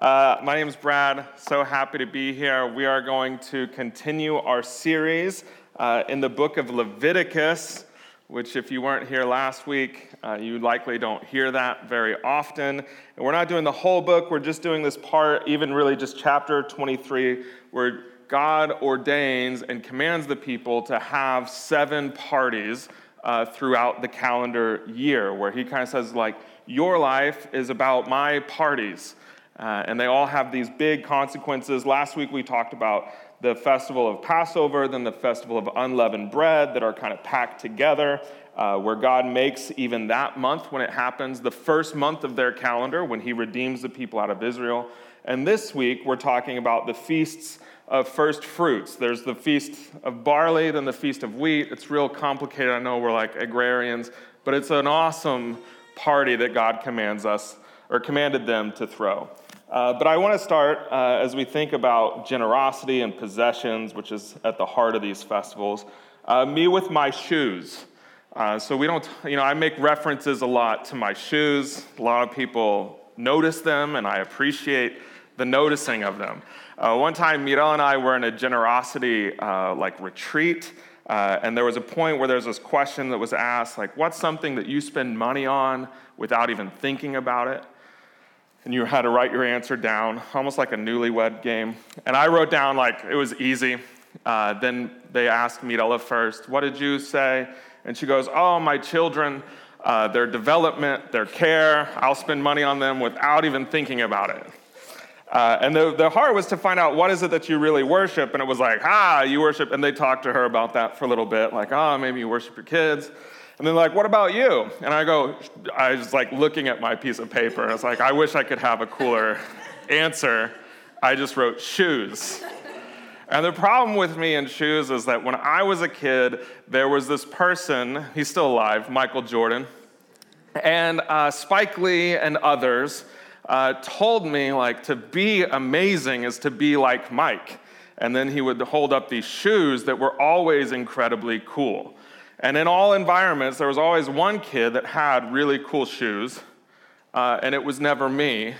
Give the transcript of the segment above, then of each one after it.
Uh, my name is Brad. So happy to be here. We are going to continue our series uh, in the book of Leviticus, which, if you weren't here last week, uh, you likely don't hear that very often. And we're not doing the whole book, we're just doing this part, even really just chapter 23, where God ordains and commands the people to have seven parties uh, throughout the calendar year, where He kind of says, like, your life is about my parties. Uh, and they all have these big consequences. Last week we talked about the festival of Passover, then the festival of unleavened bread that are kind of packed together, uh, where God makes even that month when it happens the first month of their calendar when He redeems the people out of Israel. And this week we're talking about the feasts of first fruits. There's the feast of barley, then the feast of wheat. It's real complicated. I know we're like agrarians, but it's an awesome party that God commands us or commanded them to throw. Uh, but I want to start uh, as we think about generosity and possessions, which is at the heart of these festivals. Uh, me with my shoes. Uh, so we don't, you know, I make references a lot to my shoes. A lot of people notice them, and I appreciate the noticing of them. Uh, one time, Mira and I were in a generosity uh, like retreat, and there was a point where there was this question that was asked, like, what's something that you spend money on without even thinking about it? And you had to write your answer down, almost like a newlywed game. And I wrote down like it was easy. Uh, then they asked Mirella first, What did you say? And she goes, Oh, my children, uh, their development, their care, I'll spend money on them without even thinking about it. Uh, and the, the heart was to find out what is it that you really worship. And it was like, ah, you worship. And they talked to her about that for a little bit, like, oh, maybe you worship your kids. And they're like, what about you? And I go, I was like looking at my piece of paper. I was like, I wish I could have a cooler answer. I just wrote shoes. And the problem with me and shoes is that when I was a kid, there was this person, he's still alive, Michael Jordan, and uh, Spike Lee and others uh, told me like to be amazing is to be like Mike. And then he would hold up these shoes that were always incredibly cool. And in all environments, there was always one kid that had really cool shoes, uh, and it was never me.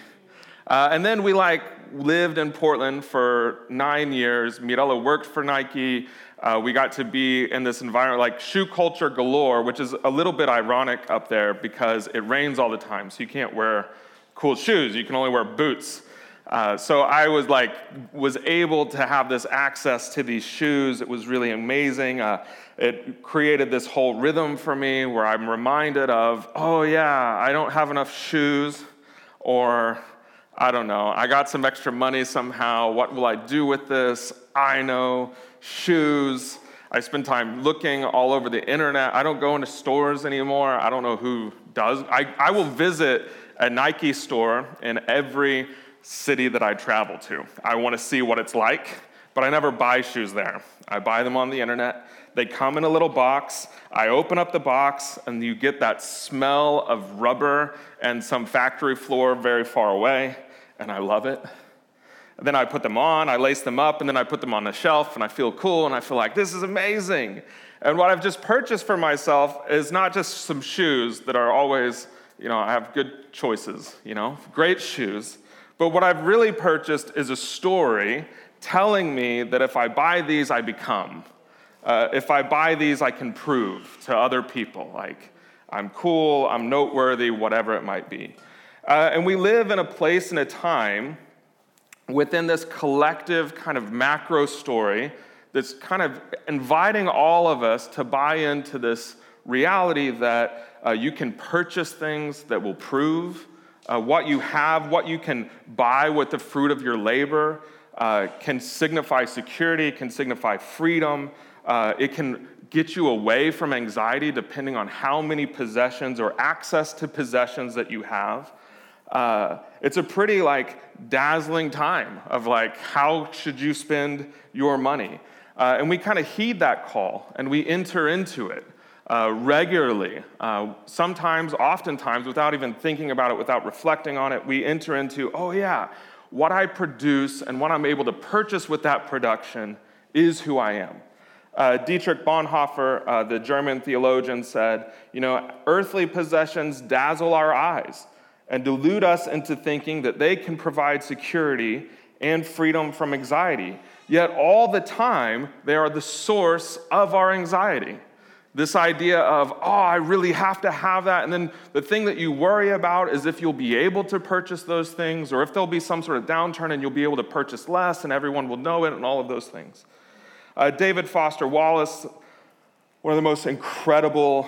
Uh, and then we like lived in Portland for nine years. Mirella worked for Nike. Uh, we got to be in this environment like shoe culture galore, which is a little bit ironic up there because it rains all the time, so you can't wear cool shoes. You can only wear boots. Uh, so I was like, was able to have this access to these shoes. It was really amazing. Uh, it created this whole rhythm for me where I'm reminded of, oh yeah, I don't have enough shoes, or I don't know, I got some extra money somehow. What will I do with this? I know, shoes. I spend time looking all over the internet. I don't go into stores anymore. I don't know who does. I, I will visit a Nike store in every city that I travel to. I want to see what it's like, but I never buy shoes there. I buy them on the internet. They come in a little box. I open up the box, and you get that smell of rubber and some factory floor very far away, and I love it. And then I put them on, I lace them up, and then I put them on the shelf, and I feel cool, and I feel like this is amazing. And what I've just purchased for myself is not just some shoes that are always, you know, I have good choices, you know, great shoes but what I've really purchased is a story telling me that if I buy these, I become. Uh, if I buy these, I can prove to other people, like I'm cool, I'm noteworthy, whatever it might be. Uh, and we live in a place and a time within this collective kind of macro story that's kind of inviting all of us to buy into this reality that uh, you can purchase things that will prove uh, what you have, what you can buy with the fruit of your labor, uh, can signify security, can signify freedom. Uh, it can get you away from anxiety depending on how many possessions or access to possessions that you have. Uh, it's a pretty like dazzling time of like how should you spend your money uh, and we kind of heed that call and we enter into it uh, regularly, uh, sometimes, oftentimes, without even thinking about it, without reflecting on it, we enter into, oh, yeah, what I produce and what I'm able to purchase with that production is who I am. Uh, Dietrich Bonhoeffer, uh, the German theologian, said, you know, earthly possessions dazzle our eyes, and delude us into thinking that they can provide security and freedom from anxiety. Yet, all the time, they are the source of our anxiety. This idea of, oh, I really have to have that. And then the thing that you worry about is if you'll be able to purchase those things, or if there'll be some sort of downturn and you'll be able to purchase less and everyone will know it, and all of those things. Uh, David Foster Wallace, one of the most incredible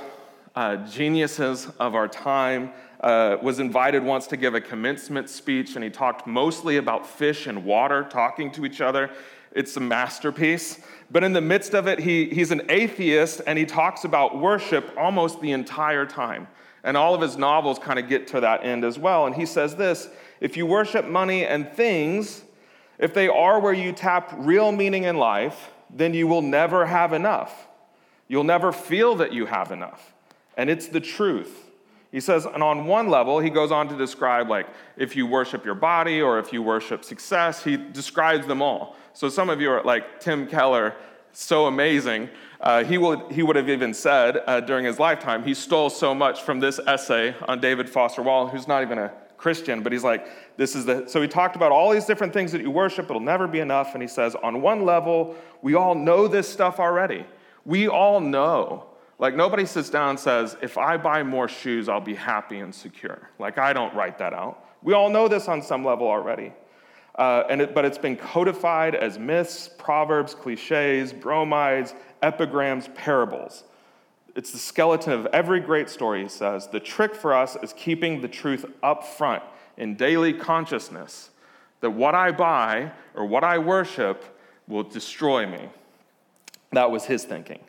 uh, geniuses of our time, uh, was invited once to give a commencement speech, and he talked mostly about fish and water talking to each other. It's a masterpiece. But in the midst of it, he, he's an atheist and he talks about worship almost the entire time. And all of his novels kind of get to that end as well. And he says this if you worship money and things, if they are where you tap real meaning in life, then you will never have enough. You'll never feel that you have enough. And it's the truth. He says, and on one level, he goes on to describe like if you worship your body or if you worship success, he describes them all. So some of you are like Tim Keller, so amazing. Uh, he, will, he would have even said uh, during his lifetime, he stole so much from this essay on David Foster Wall, who's not even a Christian, but he's like, this is the. So he talked about all these different things that you worship, it'll never be enough. And he says, on one level, we all know this stuff already. We all know. Like, nobody sits down and says, if I buy more shoes, I'll be happy and secure. Like, I don't write that out. We all know this on some level already. Uh, and it, but it's been codified as myths, proverbs, cliches, bromides, epigrams, parables. It's the skeleton of every great story, he says. The trick for us is keeping the truth up front in daily consciousness that what I buy or what I worship will destroy me. That was his thinking.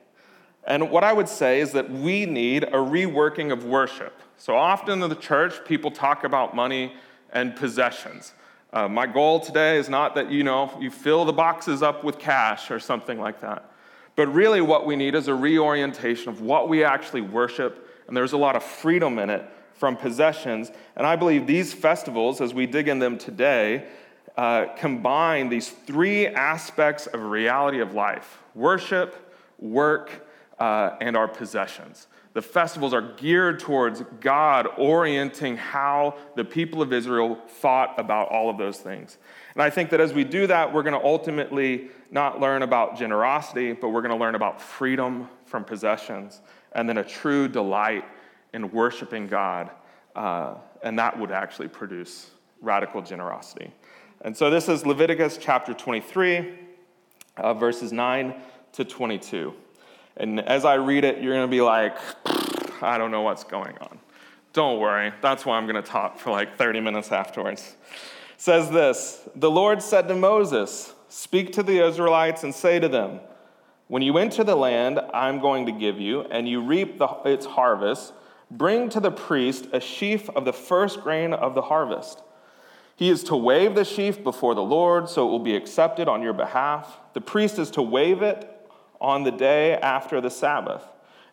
And what I would say is that we need a reworking of worship. So often in the church, people talk about money and possessions. Uh, my goal today is not that you know you fill the boxes up with cash or something like that, but really what we need is a reorientation of what we actually worship, and there's a lot of freedom in it from possessions. And I believe these festivals, as we dig in them today, uh, combine these three aspects of reality of life: worship, work, uh, and our possessions. The festivals are geared towards God orienting how the people of Israel thought about all of those things. And I think that as we do that, we're going to ultimately not learn about generosity, but we're going to learn about freedom from possessions and then a true delight in worshiping God. Uh, and that would actually produce radical generosity. And so this is Leviticus chapter 23, uh, verses 9 to 22. And as I read it, you're going to be like, I don't know what's going on. Don't worry. That's why I'm going to talk for like 30 minutes afterwards. It says this The Lord said to Moses, Speak to the Israelites and say to them, When you enter the land I'm going to give you, and you reap the, its harvest, bring to the priest a sheaf of the first grain of the harvest. He is to wave the sheaf before the Lord, so it will be accepted on your behalf. The priest is to wave it on the day after the Sabbath.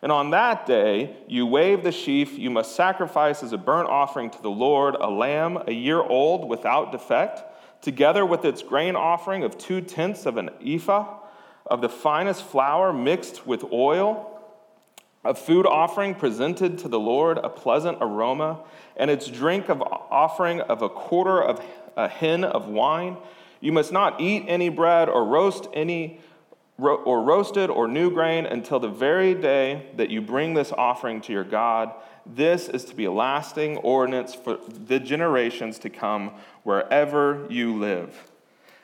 And on that day, you wave the sheaf, you must sacrifice as a burnt offering to the Lord a lamb a year old without defect, together with its grain offering of two tenths of an ephah of the finest flour mixed with oil, a food offering presented to the Lord, a pleasant aroma, and its drink of offering of a quarter of a hin of wine. You must not eat any bread or roast any or roasted or new grain until the very day that you bring this offering to your God. This is to be a lasting ordinance for the generations to come wherever you live.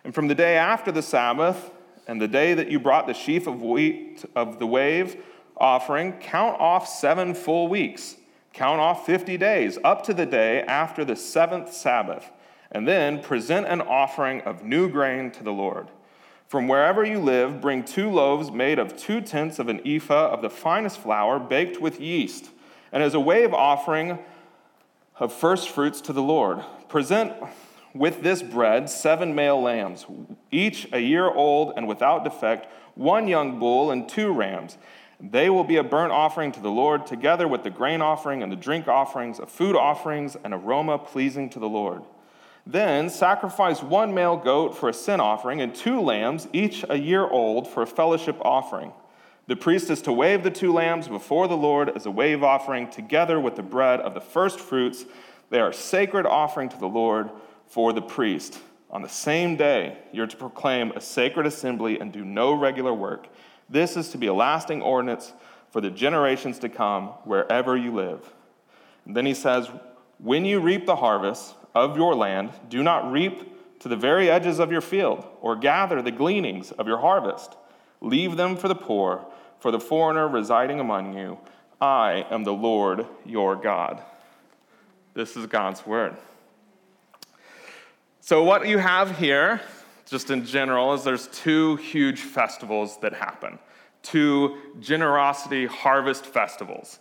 And from the day after the Sabbath and the day that you brought the sheaf of wheat of the wave offering, count off seven full weeks. Count off 50 days up to the day after the seventh Sabbath. And then present an offering of new grain to the Lord. From wherever you live, bring two loaves made of two tenths of an ephah of the finest flour, baked with yeast, and as a wave offering of first fruits to the Lord. Present with this bread seven male lambs, each a year old and without defect, one young bull and two rams. They will be a burnt offering to the Lord, together with the grain offering and the drink offerings, of food offerings, an aroma pleasing to the Lord. Then sacrifice one male goat for a sin offering and two lambs, each a year old, for a fellowship offering. The priest is to wave the two lambs before the Lord as a wave offering, together with the bread of the first fruits They are a sacred offering to the Lord for the priest. On the same day, you're to proclaim a sacred assembly and do no regular work. This is to be a lasting ordinance for the generations to come wherever you live. And then he says, When you reap the harvest of your land, do not reap to the very edges of your field or gather the gleanings of your harvest. Leave them for the poor, for the foreigner residing among you. I am the Lord your God. This is God's word. So, what you have here, just in general, is there's two huge festivals that happen two generosity harvest festivals.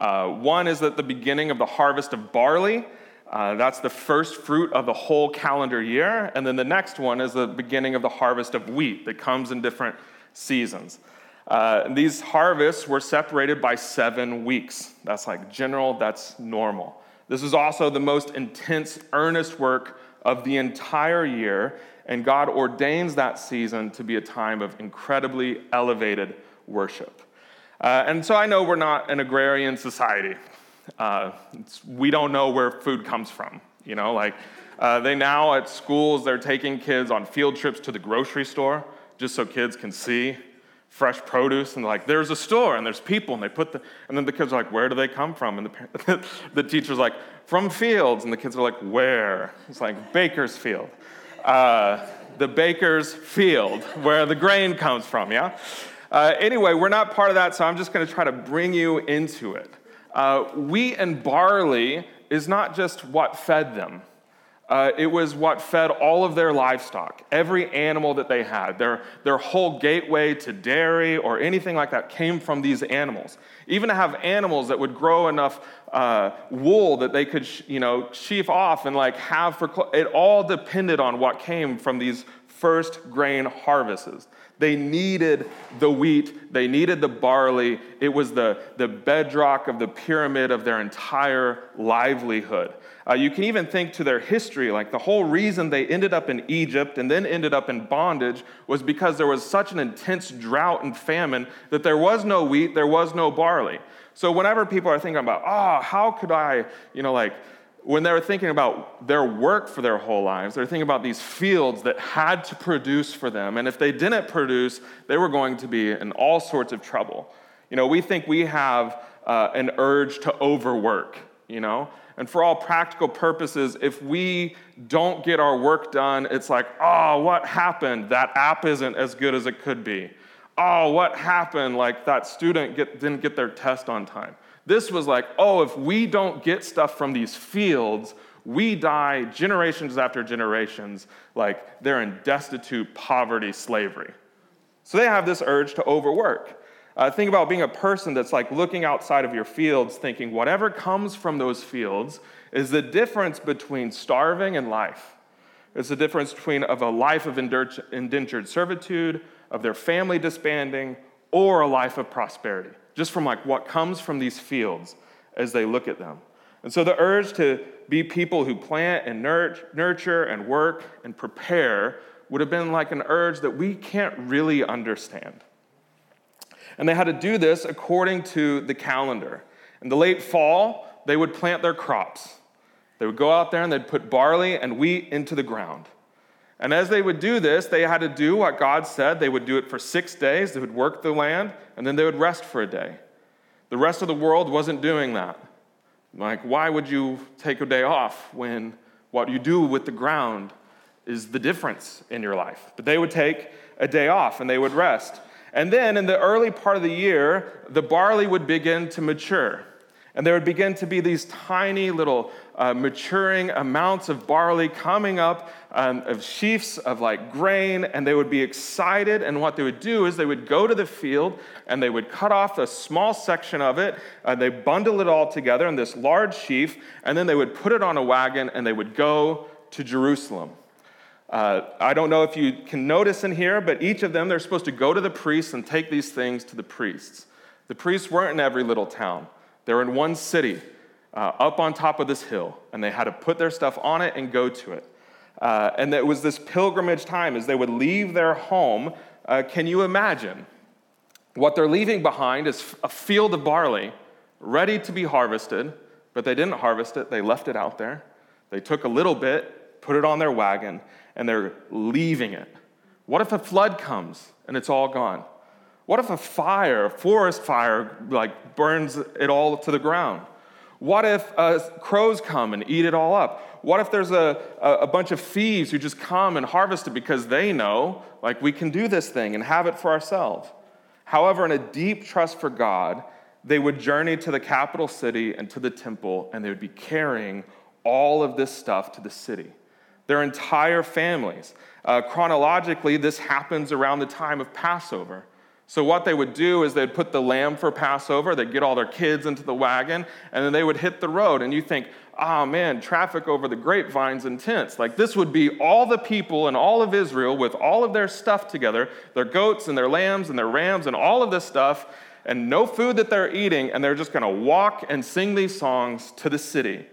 Uh, one is at the beginning of the harvest of barley. Uh, that's the first fruit of the whole calendar year. And then the next one is the beginning of the harvest of wheat that comes in different seasons. Uh, these harvests were separated by seven weeks. That's like general, that's normal. This is also the most intense, earnest work of the entire year, and God ordains that season to be a time of incredibly elevated worship. Uh, and so I know we're not an agrarian society. Uh, we don't know where food comes from. You know, like uh, they now at schools, they're taking kids on field trips to the grocery store just so kids can see fresh produce and like there's a store and there's people and they put the and then the kids are like where do they come from? And the, the teacher's like from fields. And the kids are like where? It's like bakersfield uh, the baker's field where the grain comes from yeah? Uh, anyway we're not part of that so i'm just going to try to bring you into it uh, wheat and barley is not just what fed them uh, it was what fed all of their livestock, every animal that they had. Their, their whole gateway to dairy or anything like that came from these animals. Even to have animals that would grow enough uh, wool that they could, sh- you know, sheaf off and like have for, cl- it all depended on what came from these first grain harvests. They needed the wheat, they needed the barley. It was the, the bedrock of the pyramid of their entire livelihood. Uh, you can even think to their history, like the whole reason they ended up in Egypt and then ended up in bondage was because there was such an intense drought and famine that there was no wheat, there was no barley. So whenever people are thinking about, oh, how could I, you know, like, when they were thinking about their work for their whole lives, they're thinking about these fields that had to produce for them. And if they didn't produce, they were going to be in all sorts of trouble. You know, we think we have uh, an urge to overwork, you know? And for all practical purposes, if we don't get our work done, it's like, oh, what happened? That app isn't as good as it could be. Oh, what happened? Like that student get, didn't get their test on time. This was like, oh, if we don't get stuff from these fields, we die generations after generations, like they're in destitute poverty, slavery. So they have this urge to overwork. Uh, think about being a person that's like looking outside of your fields, thinking whatever comes from those fields is the difference between starving and life. It's the difference between of a life of indentured servitude, of their family disbanding, or a life of prosperity. Just from like what comes from these fields as they look at them. And so the urge to be people who plant and nurture and work and prepare would have been like an urge that we can't really understand. And they had to do this according to the calendar. In the late fall, they would plant their crops. They would go out there and they'd put barley and wheat into the ground. And as they would do this, they had to do what God said. They would do it for six days. They would work the land, and then they would rest for a day. The rest of the world wasn't doing that. Like, why would you take a day off when what you do with the ground is the difference in your life? But they would take a day off and they would rest. And then in the early part of the year, the barley would begin to mature. And there would begin to be these tiny little uh, maturing amounts of barley coming up um, of sheafs of like grain, and they would be excited. And what they would do is they would go to the field and they would cut off a small section of it. and they bundle it all together in this large sheaf, and then they would put it on a wagon and they would go to Jerusalem. Uh, I don't know if you can notice in here, but each of them, they're supposed to go to the priests and take these things to the priests. The priests weren't in every little town, they were in one city uh, up on top of this hill, and they had to put their stuff on it and go to it. Uh, and it was this pilgrimage time as they would leave their home. Uh, can you imagine? What they're leaving behind is a field of barley ready to be harvested, but they didn't harvest it, they left it out there. They took a little bit, put it on their wagon, and they're leaving it. What if a flood comes and it's all gone? What if a fire, a forest fire, like burns it all to the ground? What if uh, crows come and eat it all up? What if there's a, a bunch of thieves who just come and harvest it because they know, like, we can do this thing and have it for ourselves? However, in a deep trust for God, they would journey to the capital city and to the temple, and they would be carrying all of this stuff to the city. Their entire families. Uh, chronologically, this happens around the time of Passover. So, what they would do is they'd put the lamb for Passover, they'd get all their kids into the wagon, and then they would hit the road. And you think, oh man, traffic over the grapevine's intense. Like, this would be all the people and all of Israel with all of their stuff together their goats and their lambs and their rams and all of this stuff, and no food that they're eating, and they're just gonna walk and sing these songs to the city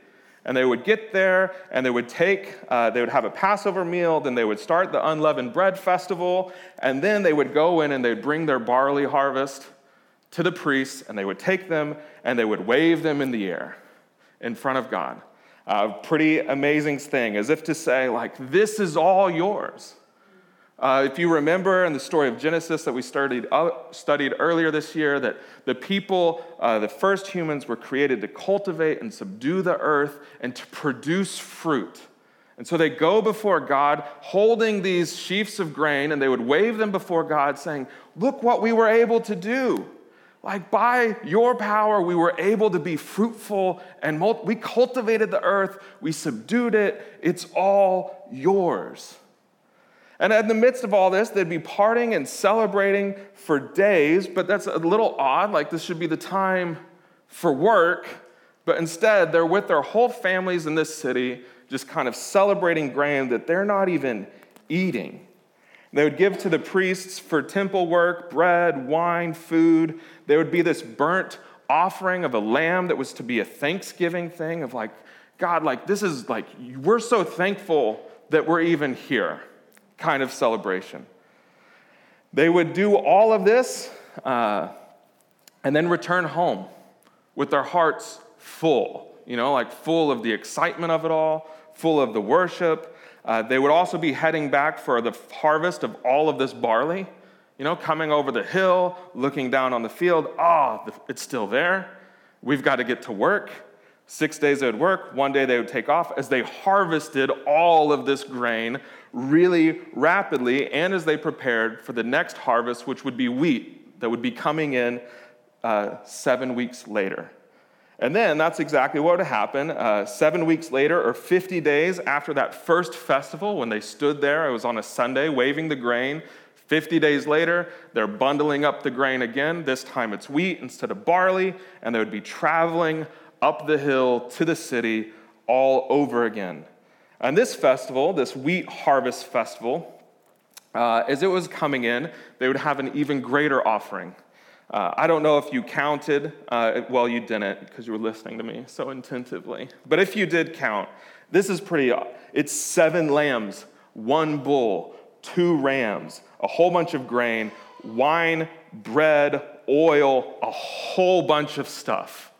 and they would get there and they would take uh, they would have a passover meal then they would start the unleavened bread festival and then they would go in and they'd bring their barley harvest to the priests and they would take them and they would wave them in the air in front of god. A uh, pretty amazing thing as if to say like this is all yours uh, if you remember in the story of Genesis that we studied, uh, studied earlier this year, that the people, uh, the first humans, were created to cultivate and subdue the earth and to produce fruit. And so they go before God holding these sheaves of grain and they would wave them before God, saying, Look what we were able to do. Like by your power, we were able to be fruitful and we cultivated the earth, we subdued it. It's all yours. And in the midst of all this, they'd be partying and celebrating for days, but that's a little odd. Like, this should be the time for work, but instead, they're with their whole families in this city, just kind of celebrating grain that they're not even eating. They would give to the priests for temple work bread, wine, food. There would be this burnt offering of a lamb that was to be a thanksgiving thing of like, God, like, this is like, we're so thankful that we're even here kind of celebration. They would do all of this uh, and then return home with their hearts full, you know, like full of the excitement of it all, full of the worship. Uh, they would also be heading back for the harvest of all of this barley, you know, coming over the hill, looking down on the field. Ah, oh, it's still there. We've got to get to work. Six days they would work, one day they would take off as they harvested all of this grain really rapidly and as they prepared for the next harvest, which would be wheat that would be coming in uh, seven weeks later. And then that's exactly what would happen. Uh, seven weeks later, or 50 days after that first festival, when they stood there, it was on a Sunday, waving the grain. 50 days later, they're bundling up the grain again. This time it's wheat instead of barley, and they would be traveling up the hill to the city all over again. And this festival, this wheat harvest festival, uh, as it was coming in, they would have an even greater offering. Uh, I don't know if you counted. Uh, well, you didn't because you were listening to me so attentively. But if you did count, this is pretty. It's seven lambs, one bull, two rams, a whole bunch of grain, wine, bread, oil, a whole bunch of stuff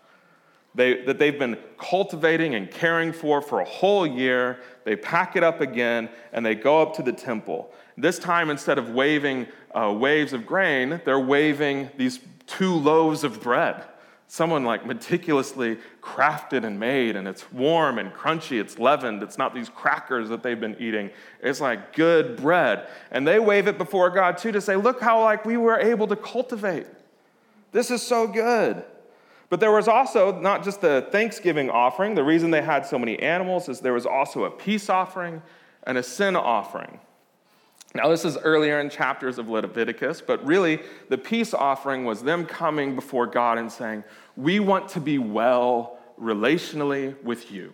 they, that they've been cultivating and caring for for a whole year. They pack it up again and they go up to the temple. This time, instead of waving uh, waves of grain, they're waving these two loaves of bread. Someone like meticulously crafted and made, and it's warm and crunchy, it's leavened, it's not these crackers that they've been eating. It's like good bread. And they wave it before God too to say, Look how like we were able to cultivate. This is so good. But there was also not just the Thanksgiving offering. The reason they had so many animals is there was also a peace offering and a sin offering. Now, this is earlier in chapters of Leviticus, but really the peace offering was them coming before God and saying, We want to be well relationally with you.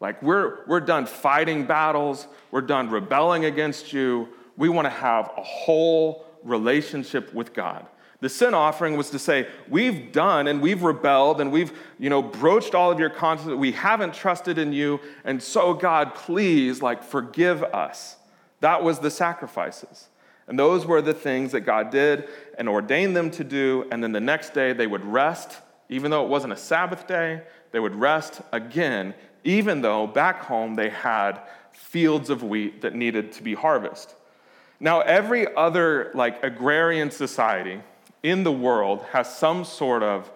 Like, we're, we're done fighting battles, we're done rebelling against you. We want to have a whole relationship with God. The sin offering was to say, we've done and we've rebelled and we've, you know, broached all of your conscience. We haven't trusted in you. And so, God, please, like, forgive us. That was the sacrifices. And those were the things that God did and ordained them to do. And then the next day they would rest, even though it wasn't a Sabbath day, they would rest again, even though back home they had fields of wheat that needed to be harvested. Now, every other like agrarian society in the world has some sort of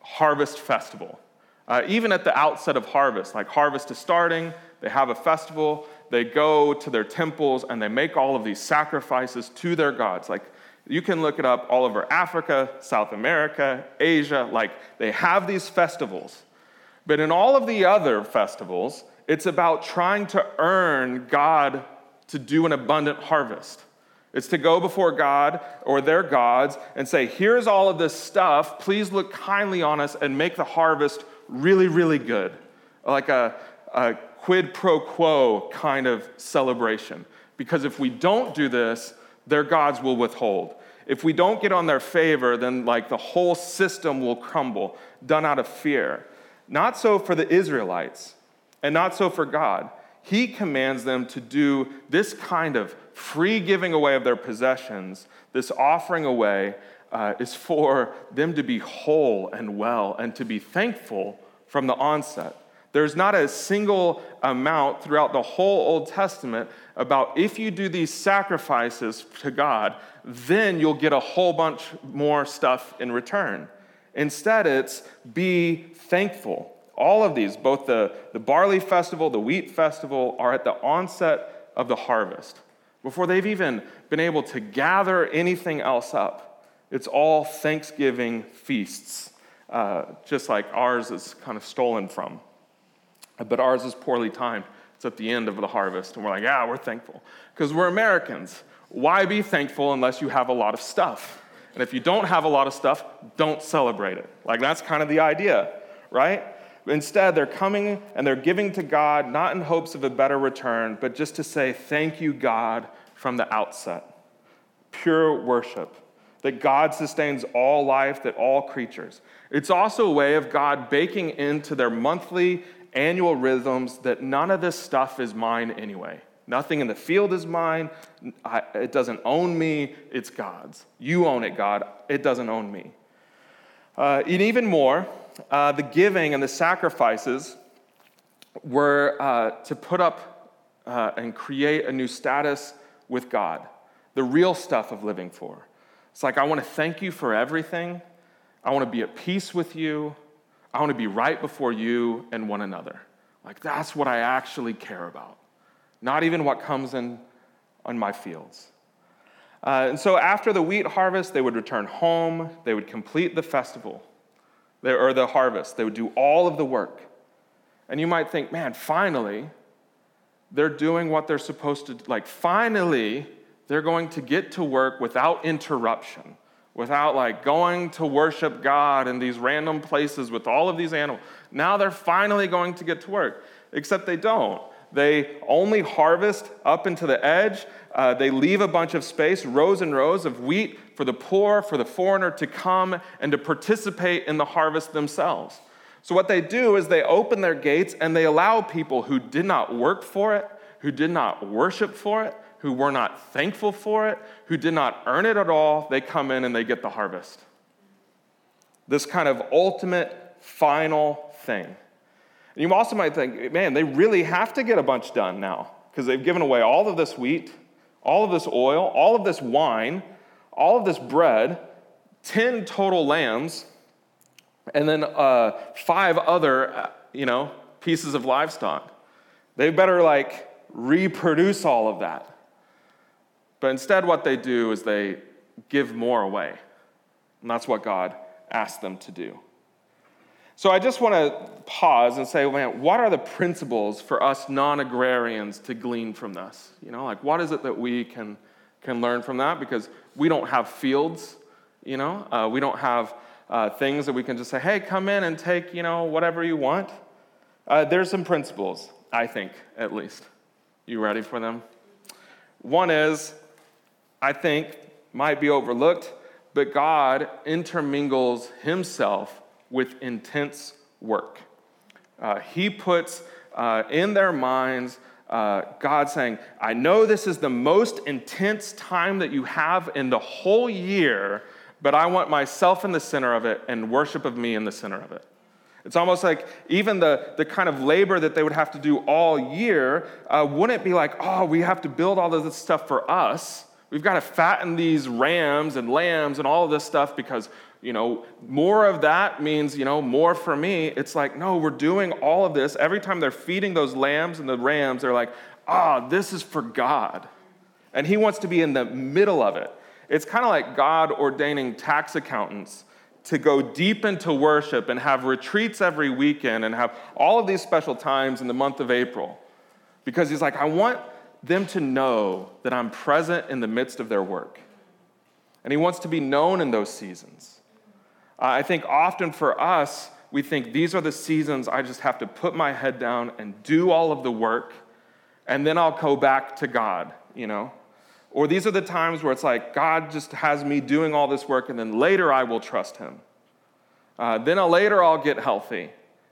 harvest festival. Uh, even at the outset of harvest, like harvest is starting, they have a festival, they go to their temples and they make all of these sacrifices to their gods. Like you can look it up all over Africa, South America, Asia, like they have these festivals. But in all of the other festivals, it's about trying to earn God to do an abundant harvest. It's to go before God or their gods and say, Here's all of this stuff. Please look kindly on us and make the harvest really, really good. Like a, a quid pro quo kind of celebration. Because if we don't do this, their gods will withhold. If we don't get on their favor, then like the whole system will crumble, done out of fear. Not so for the Israelites, and not so for God. He commands them to do this kind of free giving away of their possessions, this offering away, uh, is for them to be whole and well and to be thankful from the onset. There's not a single amount throughout the whole Old Testament about if you do these sacrifices to God, then you'll get a whole bunch more stuff in return. Instead, it's be thankful. All of these, both the, the barley festival, the wheat festival, are at the onset of the harvest. Before they've even been able to gather anything else up, it's all Thanksgiving feasts, uh, just like ours is kind of stolen from. But ours is poorly timed. It's at the end of the harvest, and we're like, yeah, we're thankful. Because we're Americans. Why be thankful unless you have a lot of stuff? And if you don't have a lot of stuff, don't celebrate it. Like, that's kind of the idea, right? Instead, they're coming and they're giving to God not in hopes of a better return, but just to say, Thank you, God, from the outset. Pure worship. That God sustains all life, that all creatures. It's also a way of God baking into their monthly annual rhythms that none of this stuff is mine anyway. Nothing in the field is mine. I, it doesn't own me. It's God's. You own it, God. It doesn't own me. Uh, and even more, uh, the giving and the sacrifices were uh, to put up uh, and create a new status with God, the real stuff of living for. It's like, I want to thank you for everything. I want to be at peace with you. I want to be right before you and one another. Like, that's what I actually care about, not even what comes in on my fields. Uh, and so, after the wheat harvest, they would return home, they would complete the festival or the harvest, they would do all of the work. And you might think, man, finally, they're doing what they're supposed to like finally they're going to get to work without interruption without like going to worship God in these random places with all of these animals. Now they're finally going to get to work, except they don't. They only harvest up into the edge. Uh, they leave a bunch of space, rows and rows of wheat for the poor, for the foreigner to come and to participate in the harvest themselves. So, what they do is they open their gates and they allow people who did not work for it, who did not worship for it, who were not thankful for it, who did not earn it at all, they come in and they get the harvest. This kind of ultimate, final thing. And you also might think, man, they really have to get a bunch done now because they've given away all of this wheat, all of this oil, all of this wine, all of this bread, 10 total lambs, and then uh, five other, uh, you know, pieces of livestock. They better like reproduce all of that. But instead, what they do is they give more away. And that's what God asked them to do. So I just want to pause and say, man, what are the principles for us non agrarians to glean from this? You know, like what is it that we can, can learn from that? Because we don't have fields, you know, uh, we don't have uh, things that we can just say, hey, come in and take, you know, whatever you want. Uh, there's some principles, I think, at least. You ready for them? One is I think, might be overlooked, but God intermingles himself with intense work. Uh, he puts uh, in their minds uh, God saying, I know this is the most intense time that you have in the whole year, but I want myself in the center of it and worship of me in the center of it. It's almost like even the, the kind of labor that they would have to do all year uh, wouldn't be like, oh, we have to build all of this stuff for us. We've got to fatten these rams and lambs and all of this stuff because, you know, more of that means, you know, more for me. It's like, no, we're doing all of this. Every time they're feeding those lambs and the rams, they're like, ah, this is for God. And He wants to be in the middle of it. It's kind of like God ordaining tax accountants to go deep into worship and have retreats every weekend and have all of these special times in the month of April. Because he's like, I want them to know that I'm present in the midst of their work. And he wants to be known in those seasons. Uh, I think often for us, we think these are the seasons I just have to put my head down and do all of the work, and then I'll go back to God, you know? Or these are the times where it's like, God just has me doing all this work, and then later I will trust Him. Uh, then I'll, later I'll get healthy.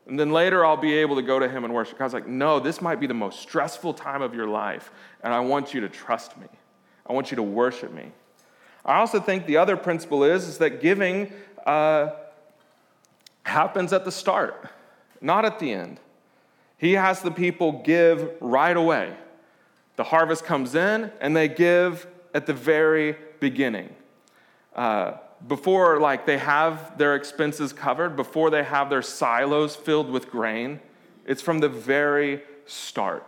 And then later I'll be able to go to Him and worship. God's like, no, this might be the most stressful time of your life, and I want you to trust me. I want you to worship me. I also think the other principle is, is that giving uh, happens at the start, not at the end. He has the people give right away. The harvest comes in and they give at the very beginning. Uh, before like they have their expenses covered, before they have their silos filled with grain, it's from the very start.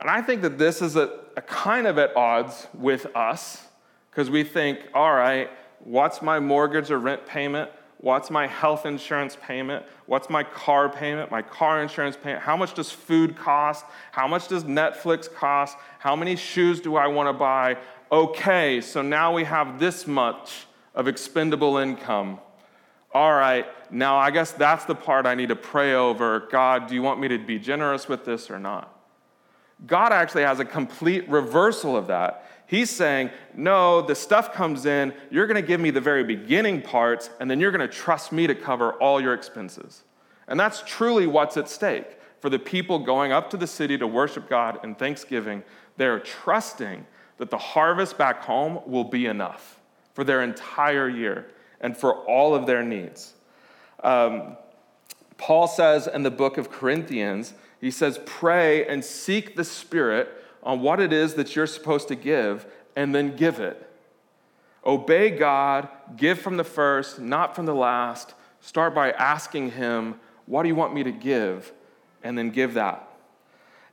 And I think that this is a, a kind of at odds with us because we think, all right, what's my mortgage or rent payment? What's my health insurance payment? What's my car payment? My car insurance payment? How much does food cost? How much does Netflix cost? How many shoes do I want to buy? Okay, so now we have this much of expendable income. All right, now I guess that's the part I need to pray over. God, do you want me to be generous with this or not? God actually has a complete reversal of that. He's saying, No, the stuff comes in, you're going to give me the very beginning parts, and then you're going to trust me to cover all your expenses. And that's truly what's at stake. For the people going up to the city to worship God in thanksgiving, they're trusting that the harvest back home will be enough for their entire year and for all of their needs. Um, Paul says in the book of Corinthians, he says, Pray and seek the Spirit on what it is that you're supposed to give and then give it. Obey God, give from the first, not from the last. Start by asking Him, What do you want me to give? And then give that.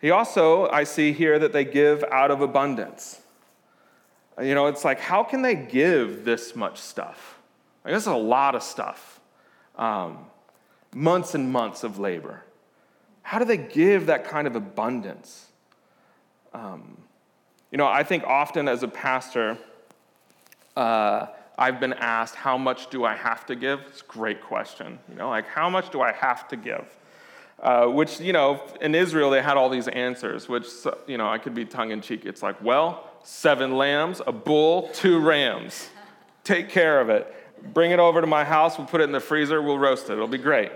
He also, I see here that they give out of abundance. You know, it's like, how can they give this much stuff? Like, this is a lot of stuff. Um, months and months of labor. How do they give that kind of abundance? Um, you know, I think often as a pastor, uh, I've been asked, how much do I have to give? It's a great question. You know, like, how much do I have to give? Uh, which, you know, in Israel, they had all these answers, which, you know, I could be tongue in cheek. It's like, well, seven lambs, a bull, two rams. Take care of it. Bring it over to my house. We'll put it in the freezer. We'll roast it. It'll be great.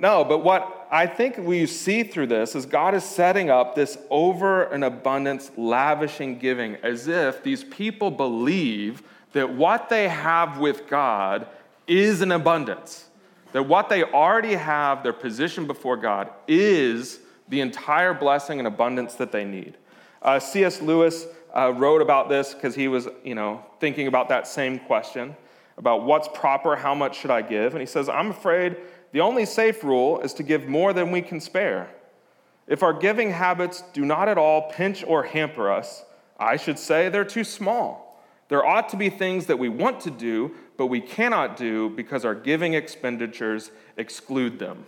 No, but what I think we see through this is God is setting up this over an abundance, lavishing giving, as if these people believe that what they have with God is an abundance. That what they already have, their position before God, is the entire blessing and abundance that they need. Uh, C.S. Lewis uh, wrote about this because he was, you know, thinking about that same question about what's proper, how much should I give, and he says, "I'm afraid the only safe rule is to give more than we can spare. If our giving habits do not at all pinch or hamper us, I should say they're too small. There ought to be things that we want to do, but we cannot do because our giving expenditures exclude them.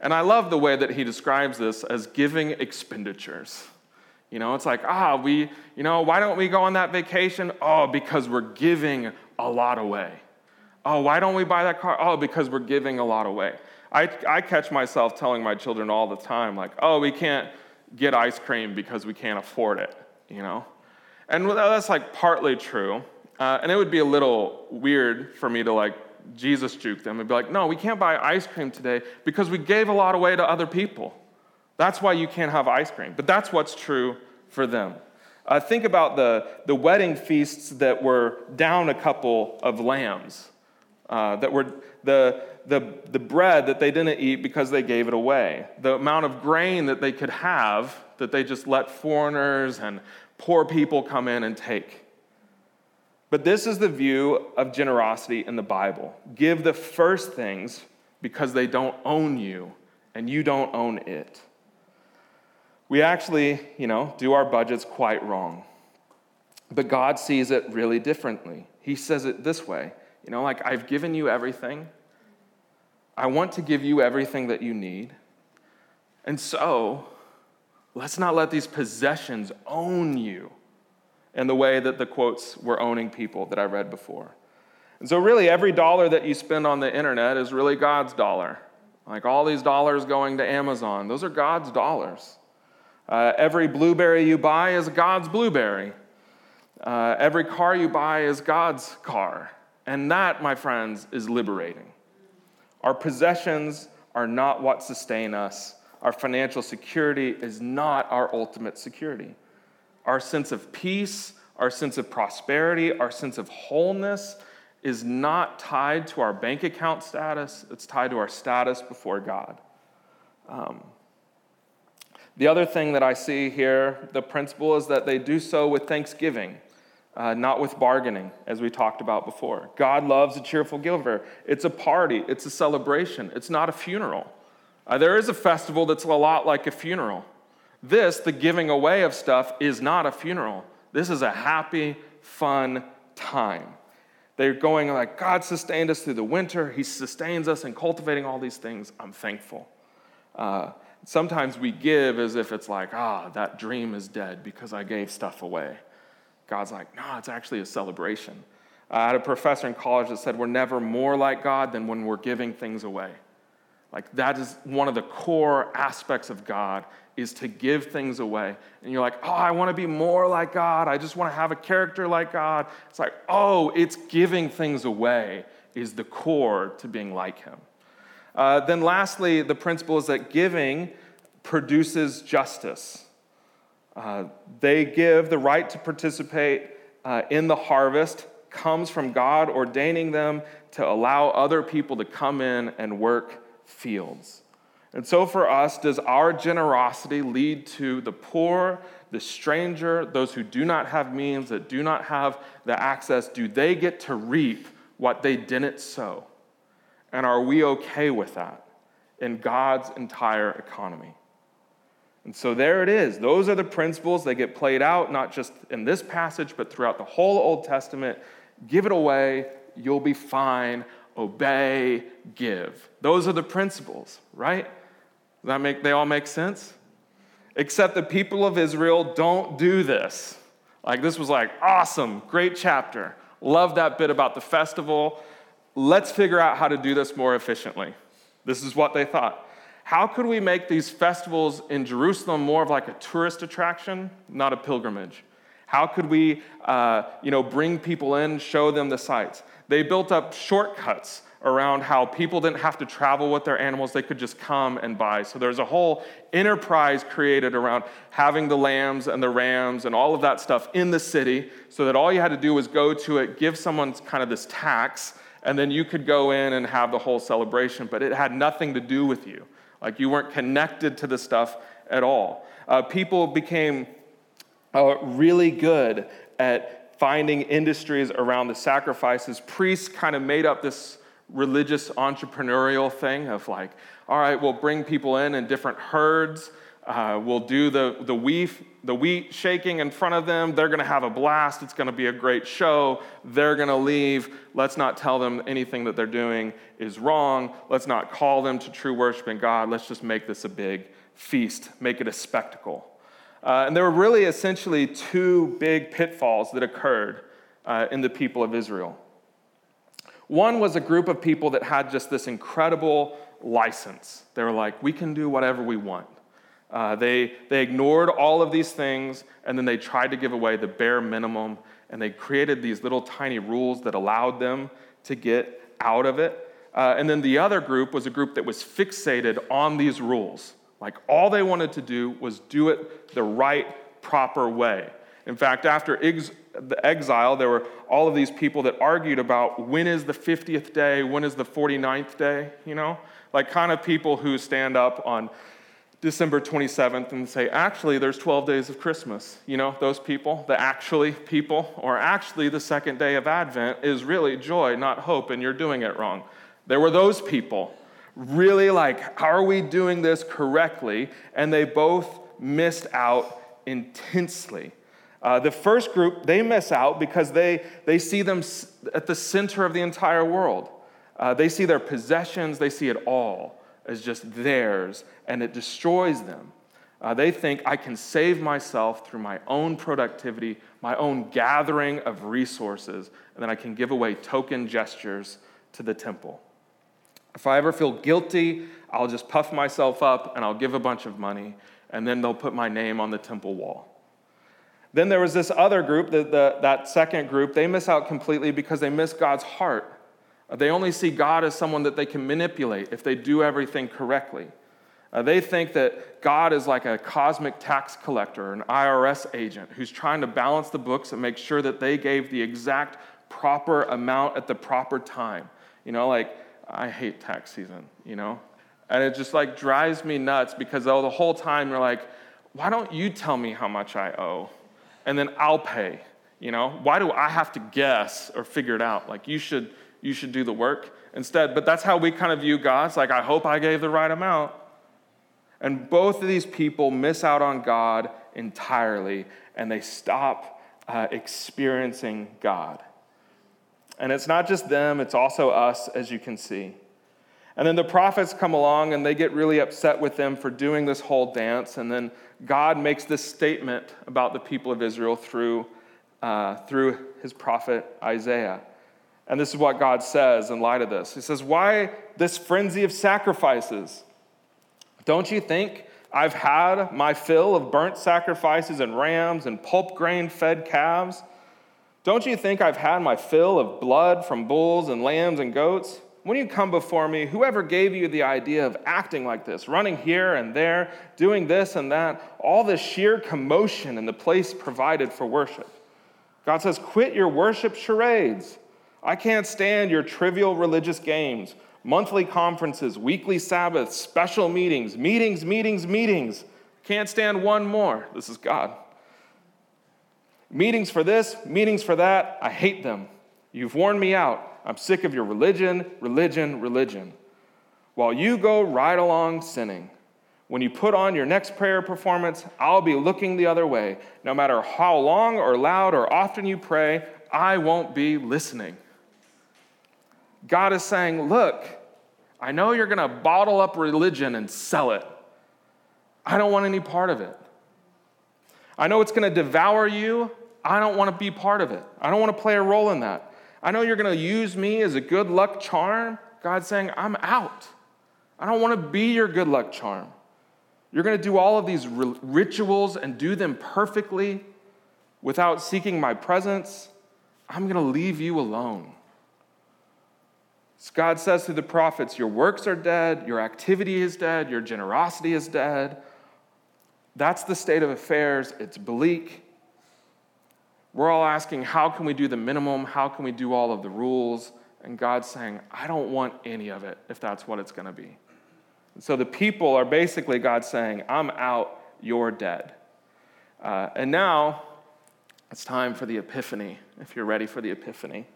And I love the way that he describes this as giving expenditures. You know, it's like, ah, we, you know, why don't we go on that vacation? Oh, because we're giving a lot away. Oh, why don't we buy that car? Oh, because we're giving a lot away. I, I catch myself telling my children all the time, like, oh, we can't get ice cream because we can't afford it, you know? And that's like partly true. Uh, and it would be a little weird for me to like Jesus juke them and be like, no, we can't buy ice cream today because we gave a lot away to other people. That's why you can't have ice cream. But that's what's true for them. Uh, think about the, the wedding feasts that were down a couple of lambs. Uh, that were the, the, the bread that they didn't eat because they gave it away, the amount of grain that they could have that they just let foreigners and poor people come in and take. But this is the view of generosity in the Bible. Give the first things because they don't own you and you don't own it. We actually, you know, do our budgets quite wrong. But God sees it really differently. He says it this way you know, like, I've given you everything. I want to give you everything that you need. And so, let's not let these possessions own you in the way that the quotes were owning people that I read before. And so, really, every dollar that you spend on the internet is really God's dollar. Like all these dollars going to Amazon, those are God's dollars. Uh, every blueberry you buy is God's blueberry. Uh, every car you buy is God's car. And that, my friends, is liberating. Our possessions are not what sustain us. Our financial security is not our ultimate security. Our sense of peace, our sense of prosperity, our sense of wholeness is not tied to our bank account status, it's tied to our status before God. Um, the other thing that I see here, the principle is that they do so with thanksgiving uh, not with bargaining, as we talked about before. God loves a cheerful giver. It's a party, it's a celebration, it's not a funeral. Uh, there is a festival that's a lot like a funeral. This, the giving away of stuff, is not a funeral. This is a happy, fun time. They're going like, God sustained us through the winter. He sustains us in cultivating all these things. I'm thankful. Uh, sometimes we give as if it's like, ah, that dream is dead because I gave stuff away. God's like, no, it's actually a celebration. I had a professor in college that said, we're never more like God than when we're giving things away. Like, that is one of the core aspects of God is to give things away. And you're like, oh, I want to be more like God. I just want to have a character like God. It's like, oh, it's giving things away is the core to being like Him. Uh, then, lastly, the principle is that giving produces justice. Uh, they give the right to participate uh, in the harvest comes from God ordaining them to allow other people to come in and work fields. And so, for us, does our generosity lead to the poor, the stranger, those who do not have means, that do not have the access? Do they get to reap what they didn't sow? And are we okay with that in God's entire economy? And so there it is. Those are the principles that get played out, not just in this passage, but throughout the whole Old Testament. Give it away, you'll be fine. Obey, give. Those are the principles, right? Does that make they all make sense? Except the people of Israel don't do this. Like this was like awesome, great chapter. Love that bit about the festival. Let's figure out how to do this more efficiently. This is what they thought how could we make these festivals in Jerusalem more of like a tourist attraction, not a pilgrimage? How could we, uh, you know, bring people in, show them the sights? They built up shortcuts around how people didn't have to travel with their animals, they could just come and buy. So there's a whole enterprise created around having the lambs and the rams and all of that stuff in the city so that all you had to do was go to it, give someone kind of this tax, and then you could go in and have the whole celebration, but it had nothing to do with you. Like you weren't connected to the stuff at all. Uh, people became uh, really good at finding industries around the sacrifices. Priests kind of made up this religious entrepreneurial thing of like, all right, we'll bring people in in different herds. Uh, we'll do the, the, wheat, the wheat shaking in front of them. They're going to have a blast. It's going to be a great show. They're going to leave. Let's not tell them anything that they're doing is wrong. Let's not call them to true worship in God. Let's just make this a big feast, make it a spectacle. Uh, and there were really essentially two big pitfalls that occurred uh, in the people of Israel. One was a group of people that had just this incredible license. They were like, we can do whatever we want. Uh, they, they ignored all of these things and then they tried to give away the bare minimum and they created these little tiny rules that allowed them to get out of it. Uh, and then the other group was a group that was fixated on these rules. Like all they wanted to do was do it the right, proper way. In fact, after ex- the exile, there were all of these people that argued about when is the 50th day, when is the 49th day, you know? Like, kind of people who stand up on December 27th and say, actually, there's 12 days of Christmas. You know, those people, the actually people, or actually the second day of Advent is really joy, not hope, and you're doing it wrong. There were those people, really like, are we doing this correctly? And they both missed out intensely. Uh, the first group, they miss out because they, they see them at the center of the entire world. Uh, they see their possessions, they see it all as just theirs, and it destroys them. Uh, they think I can save myself through my own productivity, my own gathering of resources, and then I can give away token gestures to the temple. If I ever feel guilty, I'll just puff myself up and I'll give a bunch of money, and then they'll put my name on the temple wall. Then there was this other group, the, the, that second group, they miss out completely because they miss God's heart. They only see God as someone that they can manipulate if they do everything correctly. Uh, they think that God is like a cosmic tax collector, an IRS agent who's trying to balance the books and make sure that they gave the exact proper amount at the proper time. You know, like, I hate tax season, you know? And it just like drives me nuts because oh, the whole time you're like, why don't you tell me how much I owe? And then I'll pay, you know? Why do I have to guess or figure it out? Like, you should you should do the work instead. But that's how we kind of view God. It's like, I hope I gave the right amount. And both of these people miss out on God entirely and they stop uh, experiencing God. And it's not just them, it's also us, as you can see. And then the prophets come along and they get really upset with them for doing this whole dance. And then God makes this statement about the people of Israel through, uh, through his prophet Isaiah. And this is what God says in light of this. He says, Why this frenzy of sacrifices? Don't you think I've had my fill of burnt sacrifices and rams and pulp grain fed calves? Don't you think I've had my fill of blood from bulls and lambs and goats? When you come before me, whoever gave you the idea of acting like this, running here and there, doing this and that, all this sheer commotion in the place provided for worship? God says, Quit your worship charades. I can't stand your trivial religious games, monthly conferences, weekly Sabbaths, special meetings, meetings, meetings, meetings. Can't stand one more. This is God. Meetings for this, meetings for that. I hate them. You've worn me out. I'm sick of your religion, religion, religion. While you go right along sinning, when you put on your next prayer performance, I'll be looking the other way. No matter how long or loud or often you pray, I won't be listening. God is saying, Look, I know you're going to bottle up religion and sell it. I don't want any part of it. I know it's going to devour you. I don't want to be part of it. I don't want to play a role in that. I know you're going to use me as a good luck charm. God's saying, I'm out. I don't want to be your good luck charm. You're going to do all of these rituals and do them perfectly without seeking my presence. I'm going to leave you alone. God says to the prophets, Your works are dead, your activity is dead, your generosity is dead. That's the state of affairs. It's bleak. We're all asking, How can we do the minimum? How can we do all of the rules? And God's saying, I don't want any of it if that's what it's going to be. And so the people are basically God saying, I'm out, you're dead. Uh, and now it's time for the epiphany, if you're ready for the epiphany.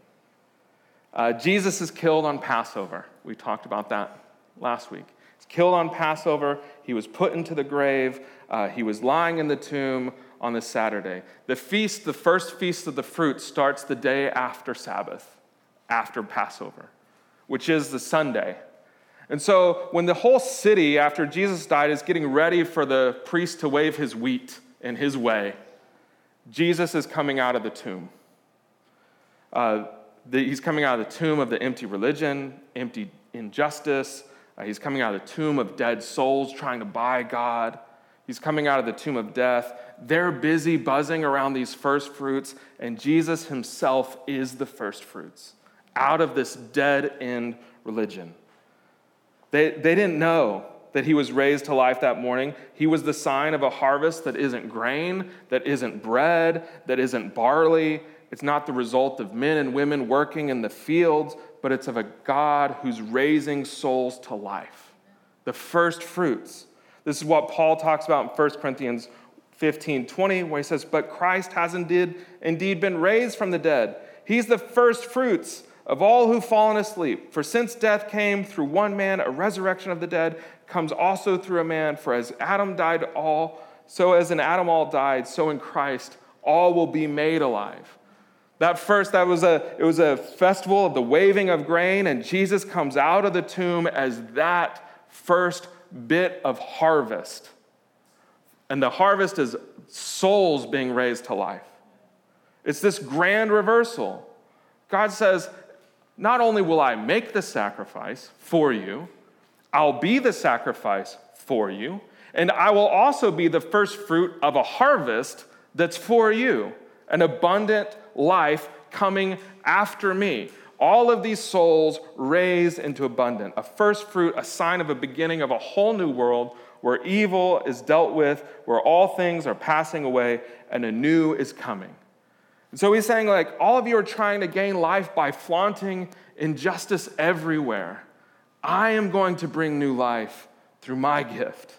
Uh, Jesus is killed on Passover. We talked about that last week. He's killed on Passover. He was put into the grave. Uh, he was lying in the tomb on the Saturday. The feast, the first feast of the fruit, starts the day after Sabbath, after Passover, which is the Sunday. And so, when the whole city, after Jesus died, is getting ready for the priest to wave his wheat in his way, Jesus is coming out of the tomb. Uh, the, he's coming out of the tomb of the empty religion, empty injustice. Uh, he's coming out of the tomb of dead souls trying to buy God. He's coming out of the tomb of death. They're busy buzzing around these first fruits, and Jesus himself is the first fruits out of this dead end religion. They, they didn't know that he was raised to life that morning. He was the sign of a harvest that isn't grain, that isn't bread, that isn't barley. It's not the result of men and women working in the fields, but it's of a God who's raising souls to life. The first fruits. This is what Paul talks about in 1 Corinthians 15 20, where he says, But Christ has indeed, indeed been raised from the dead. He's the first fruits of all who've fallen asleep. For since death came through one man, a resurrection of the dead comes also through a man. For as Adam died all, so as in Adam all died, so in Christ all will be made alive. That first, that was a, it was a festival of the waving of grain, and Jesus comes out of the tomb as that first bit of harvest. And the harvest is souls being raised to life. It's this grand reversal. God says, not only will I make the sacrifice for you, I'll be the sacrifice for you, and I will also be the first fruit of a harvest that's for you, an abundant life coming after me. All of these souls raised into abundant, a first fruit, a sign of a beginning of a whole new world where evil is dealt with, where all things are passing away, and a new is coming. And so he's saying, like, all of you are trying to gain life by flaunting injustice everywhere. I am going to bring new life through my gift.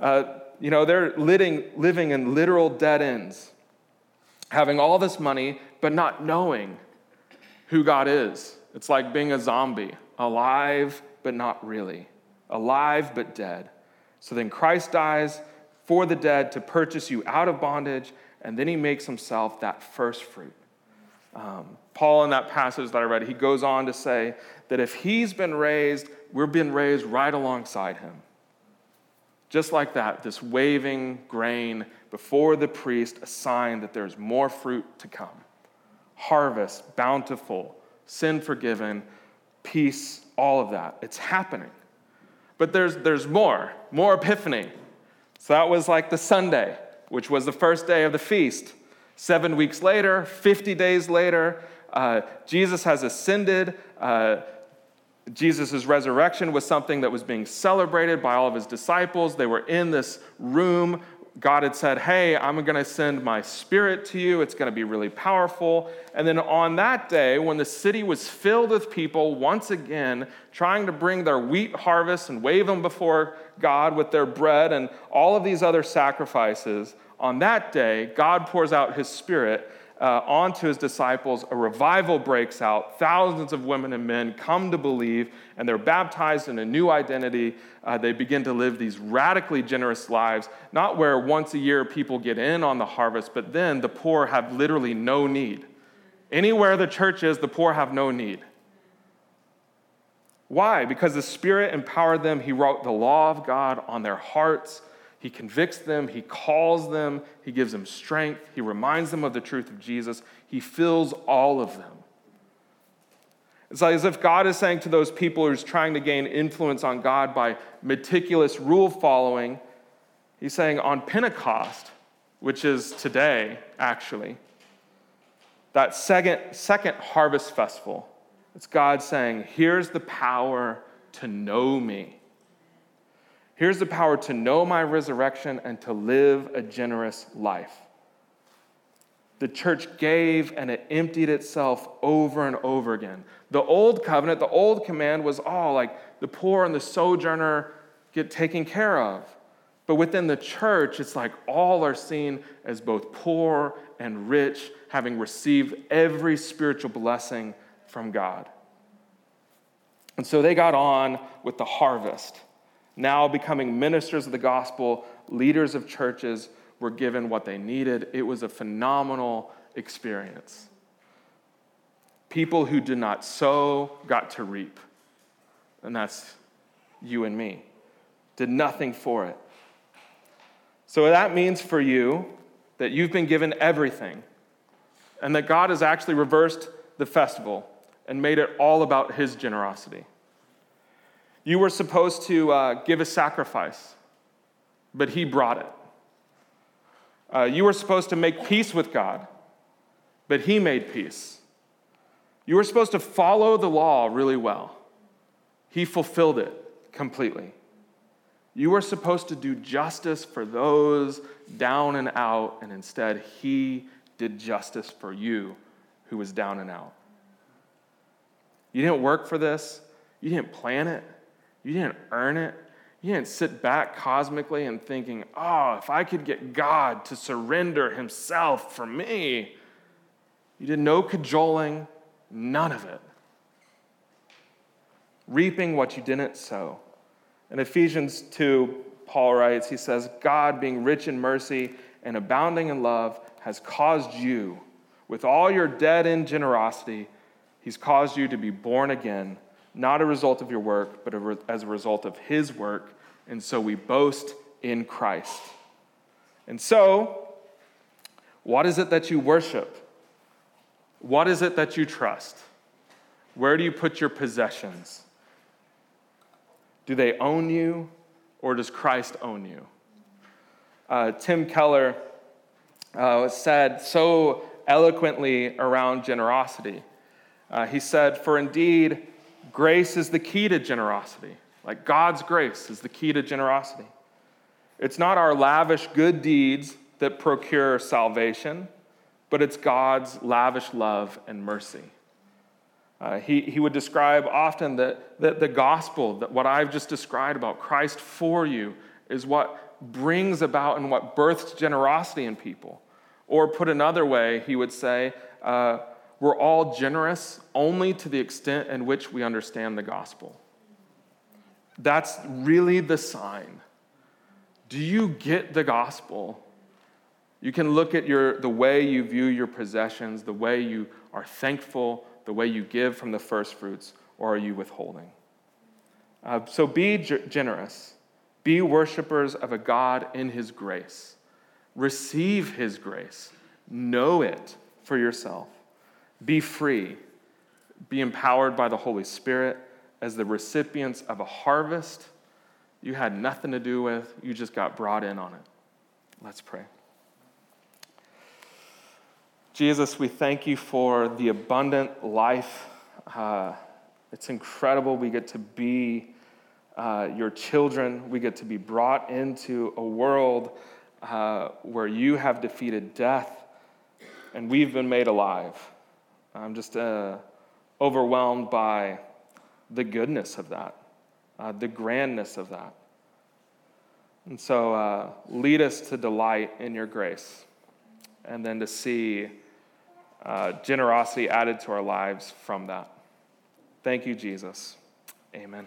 Uh, you know, they're living, living in literal dead ends, having all this money, but not knowing who God is. It's like being a zombie, alive, but not really, alive, but dead. So then Christ dies for the dead to purchase you out of bondage and then he makes himself that first fruit. Um, Paul, in that passage that I read, he goes on to say that if he's been raised, we've been raised right alongside him. Just like that, this waving grain before the priest, a sign that there's more fruit to come. Harvest, bountiful, sin forgiven, peace, all of that. It's happening. But there's, there's more, more epiphany. So that was like the Sunday which was the first day of the feast. Seven weeks later, 50 days later, uh, Jesus has ascended. Uh, Jesus' resurrection was something that was being celebrated by all of his disciples. They were in this room God had said, Hey, I'm going to send my spirit to you. It's going to be really powerful. And then on that day, when the city was filled with people once again trying to bring their wheat harvest and wave them before God with their bread and all of these other sacrifices, on that day, God pours out his spirit uh, onto his disciples, a revival breaks out. Thousands of women and men come to believe, and they're baptized in a new identity. Uh, they begin to live these radically generous lives, not where once a year people get in on the harvest, but then the poor have literally no need. Anywhere the church is, the poor have no need. Why? Because the Spirit empowered them. He wrote the law of God on their hearts. He convicts them, he calls them, he gives them strength, he reminds them of the truth of Jesus, he fills all of them. It's like as if God is saying to those people who's trying to gain influence on God by meticulous rule following, he's saying on Pentecost, which is today, actually, that second, second harvest festival, it's God saying, Here's the power to know me. Here's the power to know my resurrection and to live a generous life. The church gave and it emptied itself over and over again. The old covenant, the old command was all like the poor and the sojourner get taken care of. But within the church, it's like all are seen as both poor and rich, having received every spiritual blessing from God. And so they got on with the harvest now becoming ministers of the gospel, leaders of churches, were given what they needed. It was a phenomenal experience. People who did not sow got to reap. And that's you and me. Did nothing for it. So that means for you that you've been given everything, and that God has actually reversed the festival and made it all about His generosity. You were supposed to uh, give a sacrifice, but he brought it. Uh, you were supposed to make peace with God, but he made peace. You were supposed to follow the law really well. He fulfilled it completely. You were supposed to do justice for those down and out, and instead, He did justice for you who was down and out. You didn't work for this, you didn't plan it, you didn't earn it. You didn't sit back cosmically and thinking, oh, if I could get God to surrender Himself for me. You did no cajoling, none of it. Reaping what you didn't sow. In Ephesians 2, Paul writes, he says, God, being rich in mercy and abounding in love, has caused you, with all your dead in generosity, he's caused you to be born again, not a result of your work, but as a result of his work. And so we boast in Christ. And so, what is it that you worship? What is it that you trust? Where do you put your possessions? Do they own you, or does Christ own you? Uh, Tim Keller uh, said so eloquently around generosity. Uh, he said, For indeed, grace is the key to generosity. Like God's grace is the key to generosity. It's not our lavish good deeds that procure salvation, but it's God's lavish love and mercy. Uh, he, he would describe often that, that the gospel, that what I've just described about Christ for you, is what brings about and what births generosity in people. Or put another way, he would say, uh, we're all generous only to the extent in which we understand the gospel. That's really the sign. Do you get the gospel? You can look at your, the way you view your possessions, the way you are thankful, the way you give from the first fruits, or are you withholding? Uh, so be g- generous. Be worshipers of a God in His grace. Receive His grace. Know it for yourself. Be free. Be empowered by the Holy Spirit as the recipients of a harvest you had nothing to do with, you just got brought in on it. Let's pray. Jesus, we thank you for the abundant life. Uh, it's incredible. We get to be uh, your children. We get to be brought into a world uh, where you have defeated death and we've been made alive. I'm just uh, overwhelmed by the goodness of that, uh, the grandness of that. And so uh, lead us to delight in your grace and then to see uh, generosity added to our lives from that. Thank you, Jesus. Amen.